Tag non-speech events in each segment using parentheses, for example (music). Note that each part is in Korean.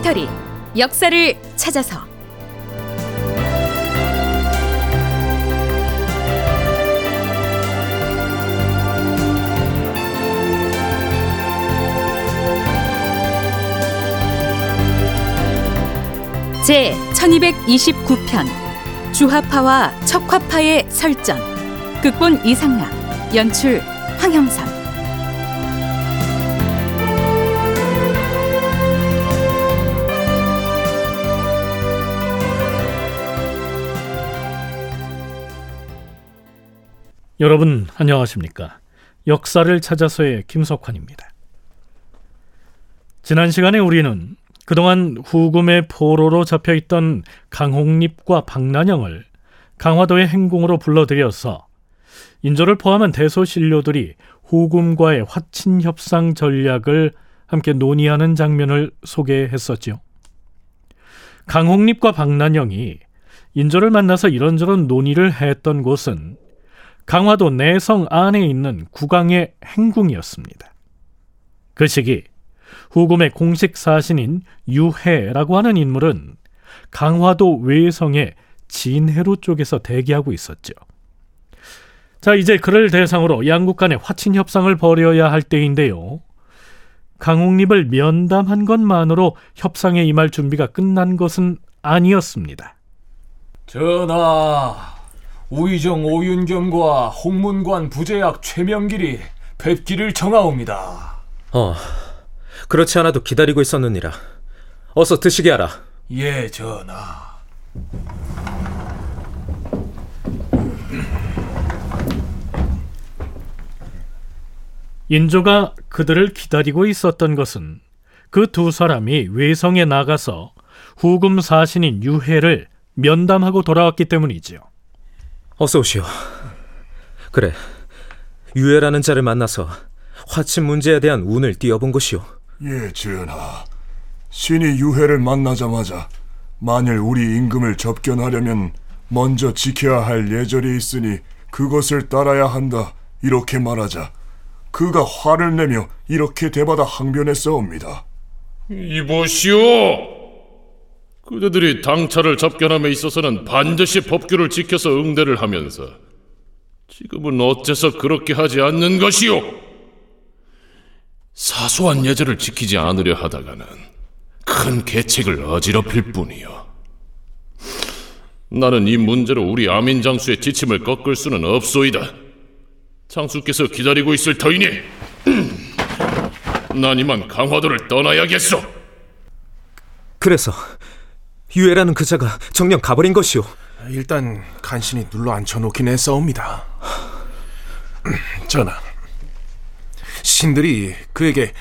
다큐멘터리 역사를 찾아서. 제 1229편 주화파와 척화파의 설전. 극본 이상락 연출 황형선 여러분 안녕하십니까? 역사를 찾아서의 김석환입니다. 지난 시간에 우리는 그동안 후금의 포로로 잡혀 있던 강홍립과 박난영을 강화도의 행궁으로 불러들여서 인조를 포함한 대소신료들이 후금과의 화친 협상 전략을 함께 논의하는 장면을 소개했었죠. 강홍립과 박난영이 인조를 만나서 이런저런 논의를 했던 곳은 강화도 내성 안에 있는 국왕의 행궁이었습니다. 그 시기 후금의 공식 사신인 유해라고 하는 인물은 강화도 외성의 진해로 쪽에서 대기하고 있었죠. 자, 이제 그를 대상으로 양국 간의 화친 협상을 벌여야 할 때인데요. 강홍립을 면담한 것만으로 협상에 임할 준비가 끝난 것은 아니었습니다. 전하, 우의정 오윤경과 홍문관 부제약 최명길이 뵙기를 정하옵니다. 어, 그렇지 않아도 기다리고 있었느니라. 어서 드시게 하라. 예, 전하. 인조가 그들을 기다리고 있었던 것은 그 두 사람이 외성에 나가서 후금 사신인 유해를 면담하고 돌아왔기 때문이지요. 어서 오시오. 그래, 유해라는 자를 만나서 화친 문제에 대한 운을 띄워본 것이오. 예, 전하. 신이 유해를 만나자마자 만일 우리 임금을 접견하려면 먼저 지켜야 할 예절이 있으니 그것을 따라야 한다. 이렇게 말하자 그가 화를 내며 이렇게 대받아 항변했사옵니다. 이보시오. 그대들이 당차를 접견함에 있어서는 반드시 법규를 지켜서 응대를 하면서 지금은 어째서 그렇게 하지 않는 것이오? 사소한 예절을 지키지 않으려 하다가는 큰 계책을 어지럽힐 뿐이요. 나는 이 문제로 우리 아민 장수의 지침을 꺾을 수는 없소이다. 장수께서 기다리고 있을 터이니 (clears throat) 난 이만 강화도를 떠나야겠소. 그래서 유해라는 그자가 정녕 가버린 것이오. 일단 간신히 눌러 앉혀놓긴 했사옵니다. 전하, 신들이 그에게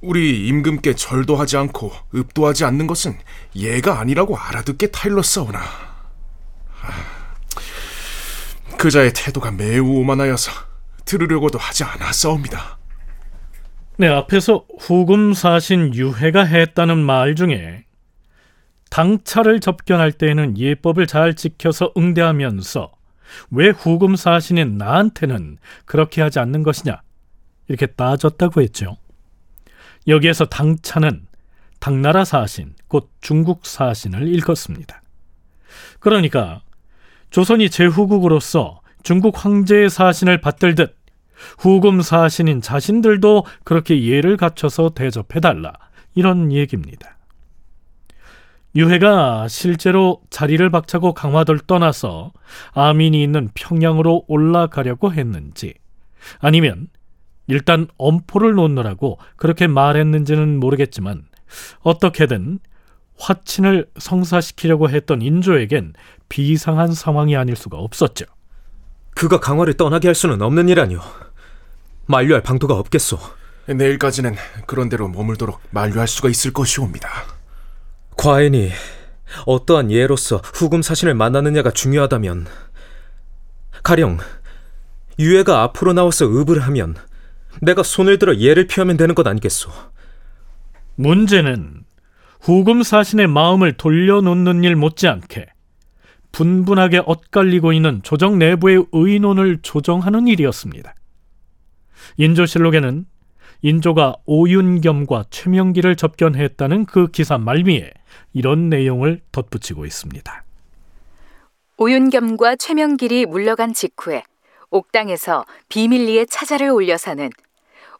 우리 임금께 절도하지 않고 읍도하지 않는 것은 예가 아니라고 알아듣게 타일렀사오나 그자의 태도가 매우 오만하여서 들으려고도 하지 않았사옵니다. 네, 앞에서 후금 사신 유해가 했다는 말 중에 당차를 접견할 때에는 예법을 잘 지켜서 응대하면서 왜 후금 사신인 나한테는 그렇게 하지 않는 것이냐 이렇게 따졌다고 했죠. 여기에서 당차는 당나라 사신, 곧 중국 사신을 일컫습니다. 그러니까 조선이 제후국으로서 중국 황제의 사신을 받들듯 후금 사신인 자신들도 그렇게 예를 갖춰서 대접해달라 이런 얘기입니다. 유해가 실제로 자리를 박차고 강화도를 떠나서 아민이 있는 평양으로 올라가려고 했는지 아니면 일단 엄포를 놓느라고 그렇게 말했는지는 모르겠지만 어떻게든 화친을 성사시키려고 했던 인조에겐 비상한 상황이 아닐 수가 없었죠. 그가 강화를 떠나게 할 수는 없는 일 아니오. 만류할 방도가 없겠소. 내일까지는 그런 대로 머물도록 만류할 수가 있을 것이옵니다. 과인이 어떠한 예로서 후금 사신을 만나느냐가 중요하다면 가령 유해가 앞으로 나와서 읍을 하면 내가 손을 들어 예를 피하면 되는 것 아니겠소? 문제는 후금 사신의 마음을 돌려놓는 일 못지않게 분분하게 엇갈리고 있는 조정 내부의 의논을 조정하는 일이었습니다. 인조실록에는 인조가 오윤겸과 최명기를 접견했다는 그 기사 말미에 이런 내용을 덧붙이고 있습니다. 오윤겸과 최명길이 물러간 직후에 옥당에서 비밀리에 차자를 올려서는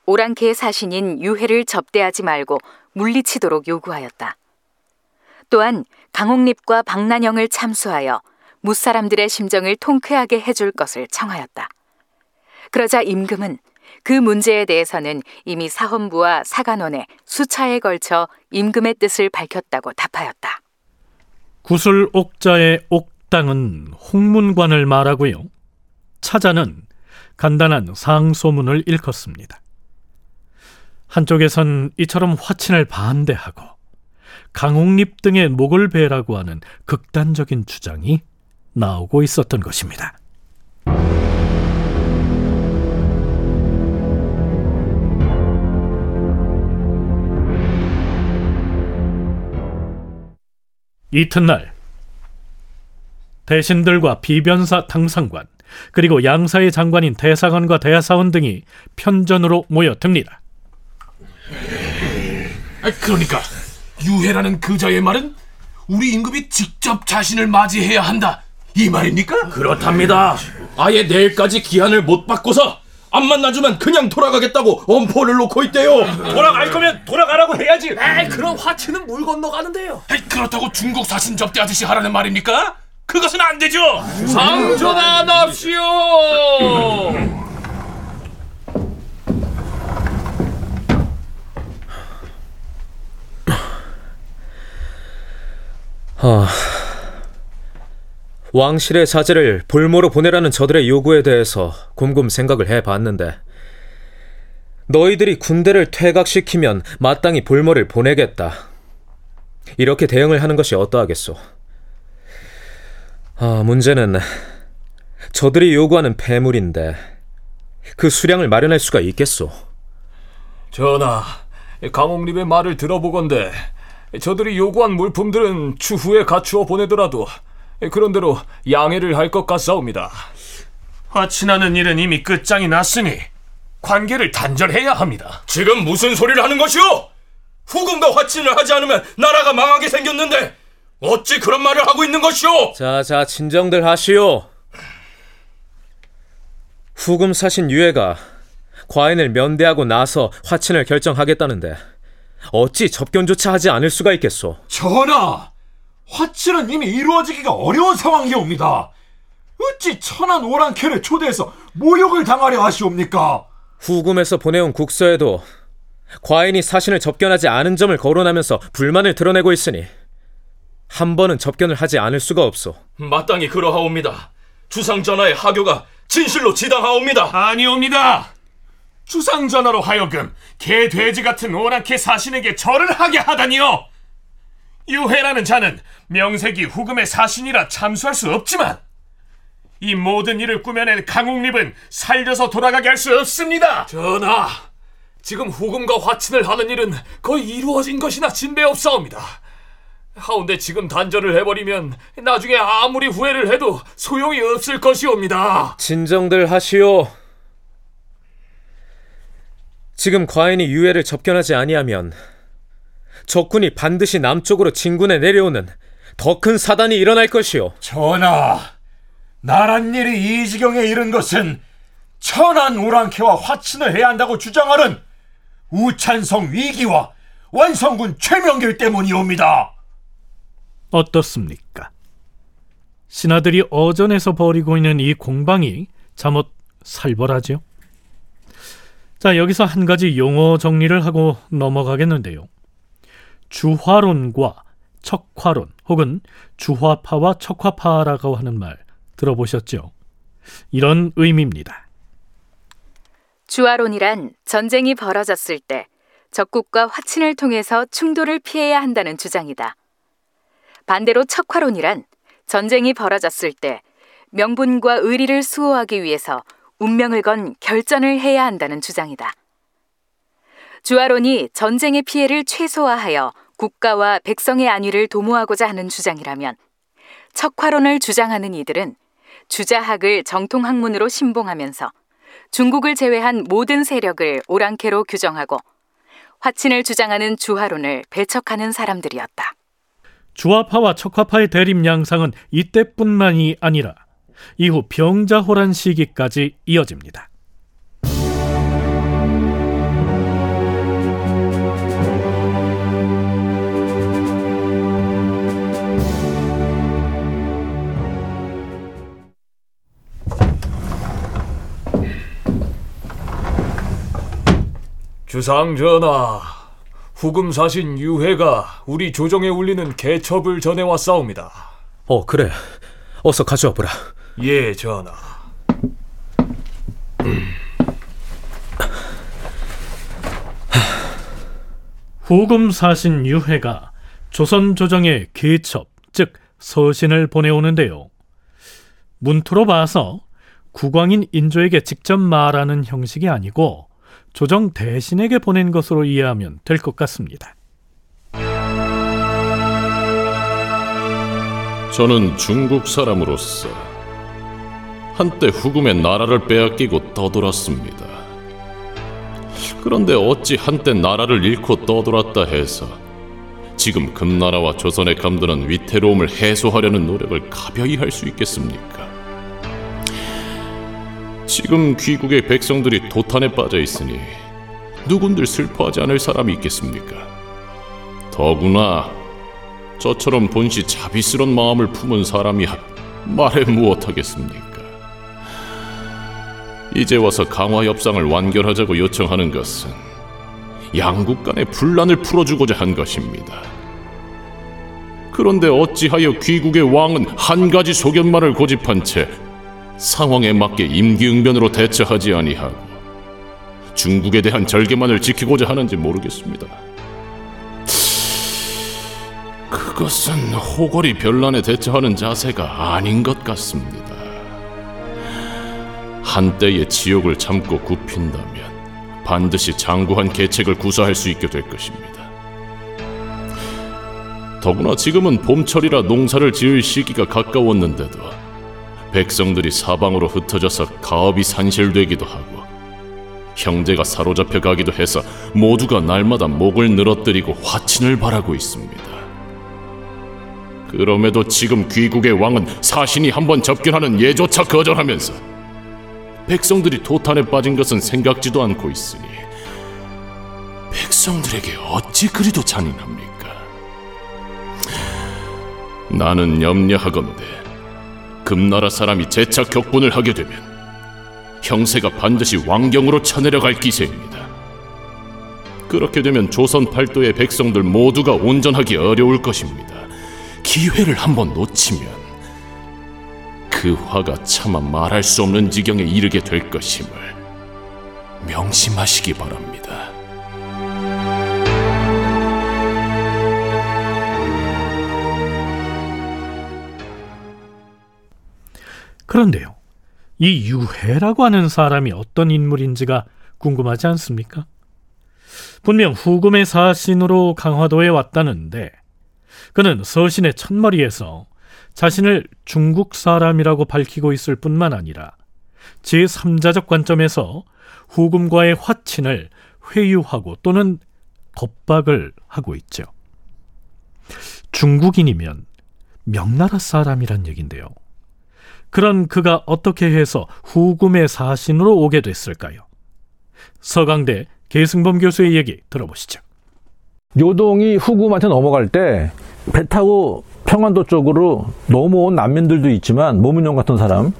오랑캐의 사신인 유해를 접대하지 말고 물리치도록 요구하였다. 또한 강옥립과 박난영을 참수하여 무사람들의 심정을 통쾌하게 해줄 것을 청하였다. 그러자 임금은 그 문제에 대해서는 이미 사헌부와 사간원에 수차에 걸쳐 임금의 뜻을 밝혔다고 답하였다. 구슬 옥자의 옥당은 홍문관을 말하고요. 차자는 간단한 상소문을 일컫습니다. 한쪽에선 이처럼 화친을 반대하고 강옥립 등의 목을 베라고 하는 극단적인 주장이 나오고 있었던 것입니다. 이튿날 대신들과 비변사 당상관 그리고 양사의 장관인 대사관과 대사원 등이 편전으로 모여듭니다. 아, 그러니까 유해라는 그자의 말은 우리 임금이 직접 자신을 맞이해야 한다 이 말입니까? 그렇답니다. 아예 내일까지 기한을 못 받고서 안 만나주면 그냥 돌아가겠다고 엄포를 놓고 있대요. 돌아갈 거면 돌아가라고 해야지. 에이, 그럼 화치는 물 건너가는데요. 그렇다고 중국 사신 접대하듯이 하라는 말입니까? 그것은 안 되죠. 상전하납시오. 아, 왕실의 사제를 볼모로 보내라는 저들의 요구에 대해서 곰곰 생각을 해봤는데 너희들이 군대를 퇴각시키면 마땅히 볼모를 보내겠다. 이렇게 대응을 하는 것이 어떠하겠소? 아, 문제는 저들이 요구하는 폐물인데 그 수량을 마련할 수가 있겠소? 전하, 강옥립의 말을 들어보건대 저들이 요구한 물품들은 추후에 갖추어 보내더라도 그런대로 양해를 할 것 같사옵니다. 화친하는 일은 이미 끝장이 났으니 관계를 단절해야 합니다. 지금 무슨 소리를 하는 것이오? 후금과 화친을 하지 않으면 나라가 망하게 생겼는데 어찌 그런 말을 하고 있는 것이오? 자, 자, 진정들 하시오. 후금 사신 유해가 과인을 면대하고 나서 화친을 결정하겠다는데 어찌 접견조차 하지 않을 수가 있겠소? 전하, 화친은 이미 이루어지기가 어려운 상황이 옵니다. 어찌 천한 오랑캐를 초대해서 모욕을 당하려 하시옵니까? 후금에서 보내온 국서에도 과인이 사신을 접견하지 않은 점을 거론하면서 불만을 드러내고 있으니 한 번은 접견을 하지 않을 수가 없소. 마땅히 그러하옵니다. 주상 전하의 하교가 진실로 지당하옵니다. 아니옵니다. 주상 전하로 하여금 개 돼지 같은 오랑캐 사신에게 절을 하게 하다니요. 유해라는 자는 명색이 후금의 사신이라 참수할 수 없지만 이 모든 일을 꾸며낸 강욱립은 살려서 돌아가게 할 수 없습니다. 전하, 지금 후금과 화친을 하는 일은 거의 이루어진 것이나 진배없사옵니다. 하운데 지금 단절을 해버리면 나중에 아무리 후회를 해도 소용이 없을 것이옵니다. 진정들 하시오. 지금 과인이 유해를 접견하지 아니하면 적군이 반드시 남쪽으로 진군해 내려오는 더 큰 사단이 일어날 것이오. 전하, 나란 일이 이 지경에 이른 것은 천한 오랑캐와 화친을 해야 한다고 주장하는 우찬성 위기와 완성군 최명길 때문이옵니다. 어떻습니까? 신하들이 어전에서 벌이고 있는 이 공방이 잠옷 살벌하지요? 자, 여기서 한 가지 용어 정리를 하고 넘어가겠는데요. 주화론과 척화론 혹은 주화파와 척화파라고 하는 말 들어보셨죠? 이런 의미입니다. 주화론이란 전쟁이 벌어졌을 때 적국과 화친을 통해서 충돌을 피해야 한다는 주장이다. 반대로 척화론이란 전쟁이 벌어졌을 때 명분과 의리를 수호하기 위해서 운명을 건 결전을 해야 한다는 주장이다. 주화론이 전쟁의 피해를 최소화하여 국가와 백성의 안위를 도모하고자 하는 주장이라면 척화론을 주장하는 이들은 주자학을 정통학문으로 신봉하면서 중국을 제외한 모든 세력을 오랑캐로 규정하고 화친을 주장하는 주하론을 배척하는 사람들이었다. 주화파와 척화파의 대립 양상은 이때뿐만이 아니라 이후 병자호란 시기까지 이어집니다. 주상 전하, 후금 사신 유해가 우리 조정에 울리는 개첩을 전해왔사옵니다. 어, 그래. 어서 가져와 보라. 예, 전하. (clears throat) 후금 사신 유해가 조선 조정에 계첩, 즉 서신을 보내오는데요. 문투로 봐서 국왕인 인조에게 직접 말하는 형식이 아니고 조정 대신에게 보낸 것으로 이해하면 될 것 같습니다. 저는 중국 사람으로서 한때 후금의 나라를 빼앗기고 떠돌았습니다. 그런데 어찌 한때 나라를 잃고 떠돌았다 해서 지금 금나라와 조선에 감도는 위태로움을 해소하려는 노력을 가벼이 할 수 있겠습니까? 지금 귀국의 백성들이 도탄에 빠져 있으니 누군들 슬퍼하지 않을 사람이 있겠습니까? 더구나 저처럼 본시 자비스런 마음을 품은 사람이야 말해 무엇하겠습니까? 이제 와서 강화 협상을 완결하자고 요청하는 것은 양국 간의 분란을 풀어주고자 한 것입니다. 그런데 어찌하여 귀국의 왕은 한 가지 소견말을 고집한 채 상황에 맞게 임기응변으로 대처하지 아니하고 중국에 대한 절개만을 지키고자 하는지 모르겠습니다. 그것은 호걸이 별난에 대처하는 자세가 아닌 것 같습니다. 한때의 지옥을 참고 굽힌다면 반드시 장구한 계책을 구사할 수 있게 될 것입니다. 더구나 지금은 봄철이라 농사를 지을 시기가 가까웠는데도 백성들이 사방으로 흩어져서 가업이 산실되기도 하고 형제가 사로잡혀 가기도 해서 모두가 날마다 목을 늘어뜨리고 화친을 바라고 있습니다. 그럼에도 지금 귀국의 왕은 사신이 한번 접견하는 예조차 거절하면서 백성들이 도탄에 빠진 것은 생각지도 않고 있으니 백성들에게 어찌 그리도 잔인합니까? 나는 염려하건대 금나라 사람이 재차 격분을 하게 되면 형세가 반드시 왕경으로 쳐내려갈 기세입니다. 그렇게 되면 조선 팔도의 백성들 모두가 온전하기 어려울 것입니다. 기회를 한번 놓치면 그 화가 차마 말할 수 없는 지경에 이르게 될 것임을 명심하시기 바랍니다. 그런데요, 이 유해라고 하는 사람이 어떤 인물인지가 궁금하지 않습니까? 분명 후금의 사신으로 강화도에 왔다는데 그는 서신의 첫머리에서 자신을 중국 사람이라고 밝히고 있을 뿐만 아니라 제3자적 관점에서 후금과의 화친을 회유하고 또는 겁박을 하고 있죠. 중국인이면 명나라 사람이란 얘긴데요. 그런 그가 어떻게 해서 후금의 사신으로 오게 됐을까요? 서강대 계승범 교수의 얘기 들어보시죠. 요동이 후금한테 넘어갈 때 배 타고 평안도 쪽으로 넘어온 난민들도 있지만 모문용 같은 사람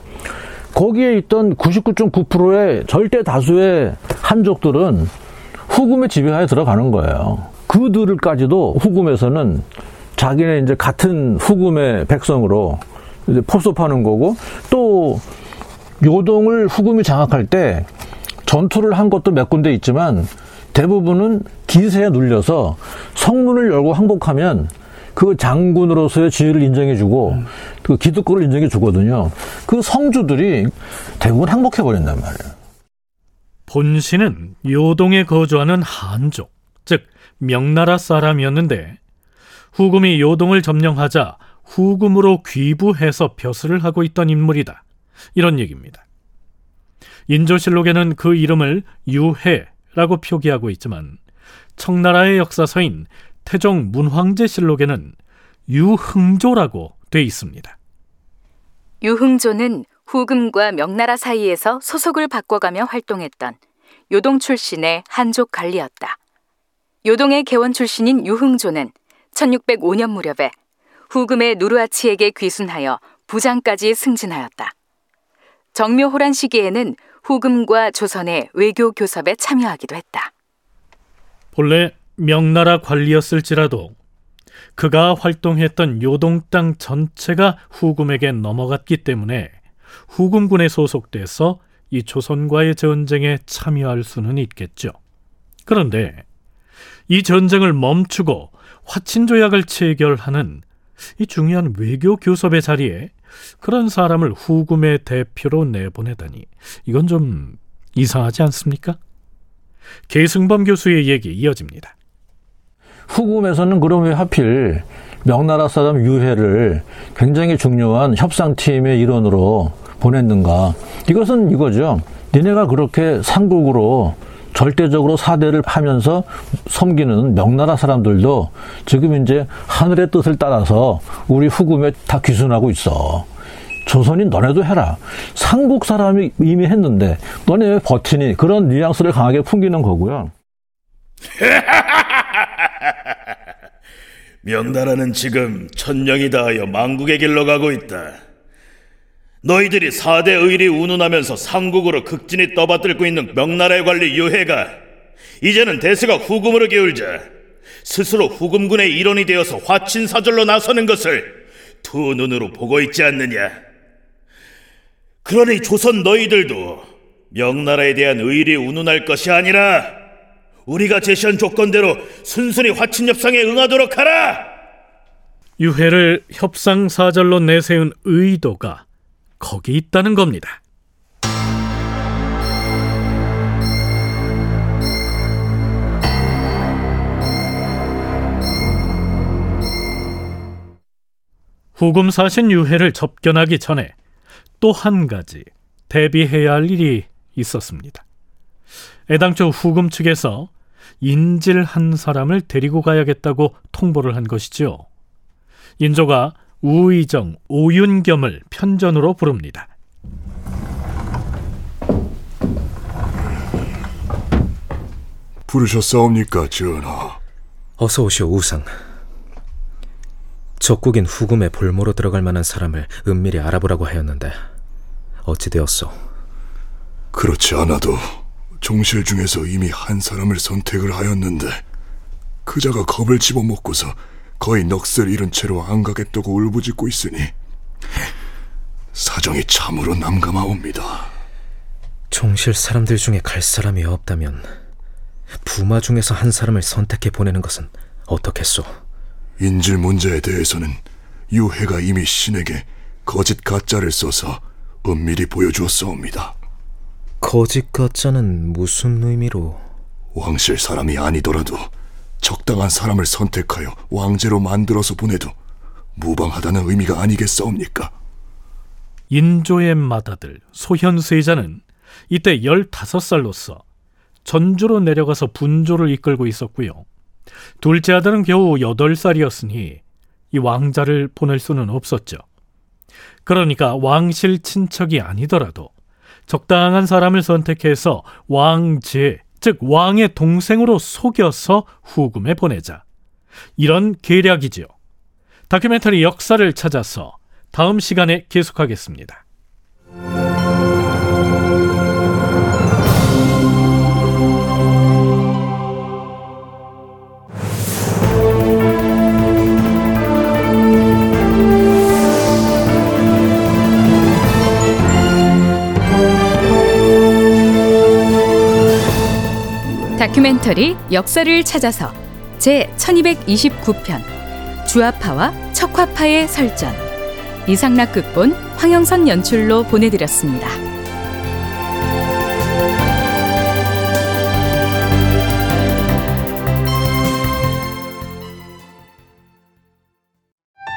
거기에 있던 99.9%의 절대 다수의 한족들은 후금의 지배하에 들어가는 거예요. 그들까지도 후금에서는 자기네 이제 같은 후금의 백성으로 포섭하는 거고 또 요동을 후금이 장악할 때 전투를 한 것도 몇 군데 있지만 대부분은 기세에 눌려서 성문을 열고 항복하면 그 장군으로서의 지위를 인정해주고 그 기득권을 인정해주거든요. 그 성주들이 대부분 항복해버린단 말이에요. 본신은 요동에 거주하는 한족, 즉 명나라 사람이었는데 후금이 요동을 점령하자 후금으로 귀부해서 벼슬을 하고 있던 인물이다. 이런 얘기입니다. 인조실록에는 그 이름을 유해라고 표기하고 있지만 청나라의 역사서인 태종 문황제실록에는 유흥조라고 돼 있습니다. 유흥조는 후금과 명나라 사이에서 소속을 바꿔가며 활동했던 요동 출신의 한족 관리였다. 요동의 개원 출신인 유흥조는 1605년 무렵에 후금의 누르하치에게 귀순하여 부장까지 승진하였다. 정묘호란 시기에는 후금과 조선의 외교 교섭에 참여하기도 했다. 본래 명나라 관리였을지라도 그가 활동했던 요동 땅 전체가 후금에게 넘어갔기 때문에 후금군에 소속돼서 이 조선과의 전쟁에 참여할 수는 있겠죠. 그런데 이 전쟁을 멈추고 화친 조약을 체결하는 이 중요한 외교 교섭의 자리에 그런 사람을 후금의 대표로 내보내다니 이건 좀 이상하지 않습니까? 계승범 교수의 얘기 이어집니다. 후금에서는 그럼 왜 하필 명나라 사람 유해를 굉장히 중요한 협상팀의 일원으로 보냈는가? 이것은 이거죠. 니네가 그렇게 삼국으로 절대적으로 사대를 하면서 섬기는 명나라 사람들도 지금 이제 하늘의 뜻을 따라서 우리 후금에 다 귀순하고 있어. 조선이 너네도 해라. 삼국 사람이 이미 했는데 너네 왜 버티니? 그런 뉘앙스를 강하게 풍기는 거고요. (laughs) 명나라는 지금 천령이 다 하여 망국의 길로 가고 있다. 너희들이 사대 의리 운운하면서 삼국으로 극진히 떠받들고 있는 명나라의 관리 유해가 이제는 대세가 후금으로 기울자 스스로 후금군의 일원이 되어서 화친사절로 나서는 것을 두 눈으로 보고 있지 않느냐. 그러니 조선 너희들도 명나라에 대한 의리 운운할 것이 아니라 우리가 제시한 조건대로 순순히 화친 협상에 응하도록 하라. 유해를 협상 사절로 내세운 의도가 거기 있다는 겁니다. 후금 사신 유해를 접견하기 전에 또 한 가지 대비해야 할 일이 있었습니다. 애당초 후금 측에서 인질 한 사람을 데리고 가야겠다고 통보를 한 것이지요. 인조가 우의정 오윤겸을 편전으로 부릅니다. 부르셨사옵니까, 전하? 어서 오시오 우상. 적국인 후금의 볼모로 들어갈 만한 사람을 은밀히 알아보라고 하였는데 어찌 되었소? 그렇지 않아도 종실 중에서 이미 한 사람을 선택을 하였는데 그자가 겁을 집어먹고서 거의 넋을 잃은 채로 안 가겠다고 울부짖고 있으니 사정이 참으로 남감하옵니다. 종실 사람들 중에 갈 사람이 없다면 부마 중에서 한 사람을 선택해 보내는 것은 어떻겠소? 인질 문제에 대해서는 유해가 이미 신에게 거짓 가짜를 써서 은밀히 보여주었사옵니다. 거짓 가짜는 무슨 의미로? 왕실 사람이 아니더라도 적당한 사람을 선택하여 왕제로 만들어서 보내도 무방하다는 의미가 아니겠사옵니까? 인조의 맏아들 소현세자는 이때 15살로서 전주로 내려가서 분조를 이끌고 있었고요. 둘째 아들은 겨우 8살이었으니 이 왕자를 보낼 수는 없었죠. 그러니까 왕실 친척이 아니더라도 적당한 사람을 선택해서 왕제, 즉 왕의 동생으로 속여서 후금에 보내자. 이런 계략이지요. 다큐멘터리 역사를 찾아서 다음 시간에 계속하겠습니다. 다큐멘터리 역사를 찾아서 제 1229편 주화파와 척화파의 설전 이상락 극본 황영선 연출로 보내드렸습니다.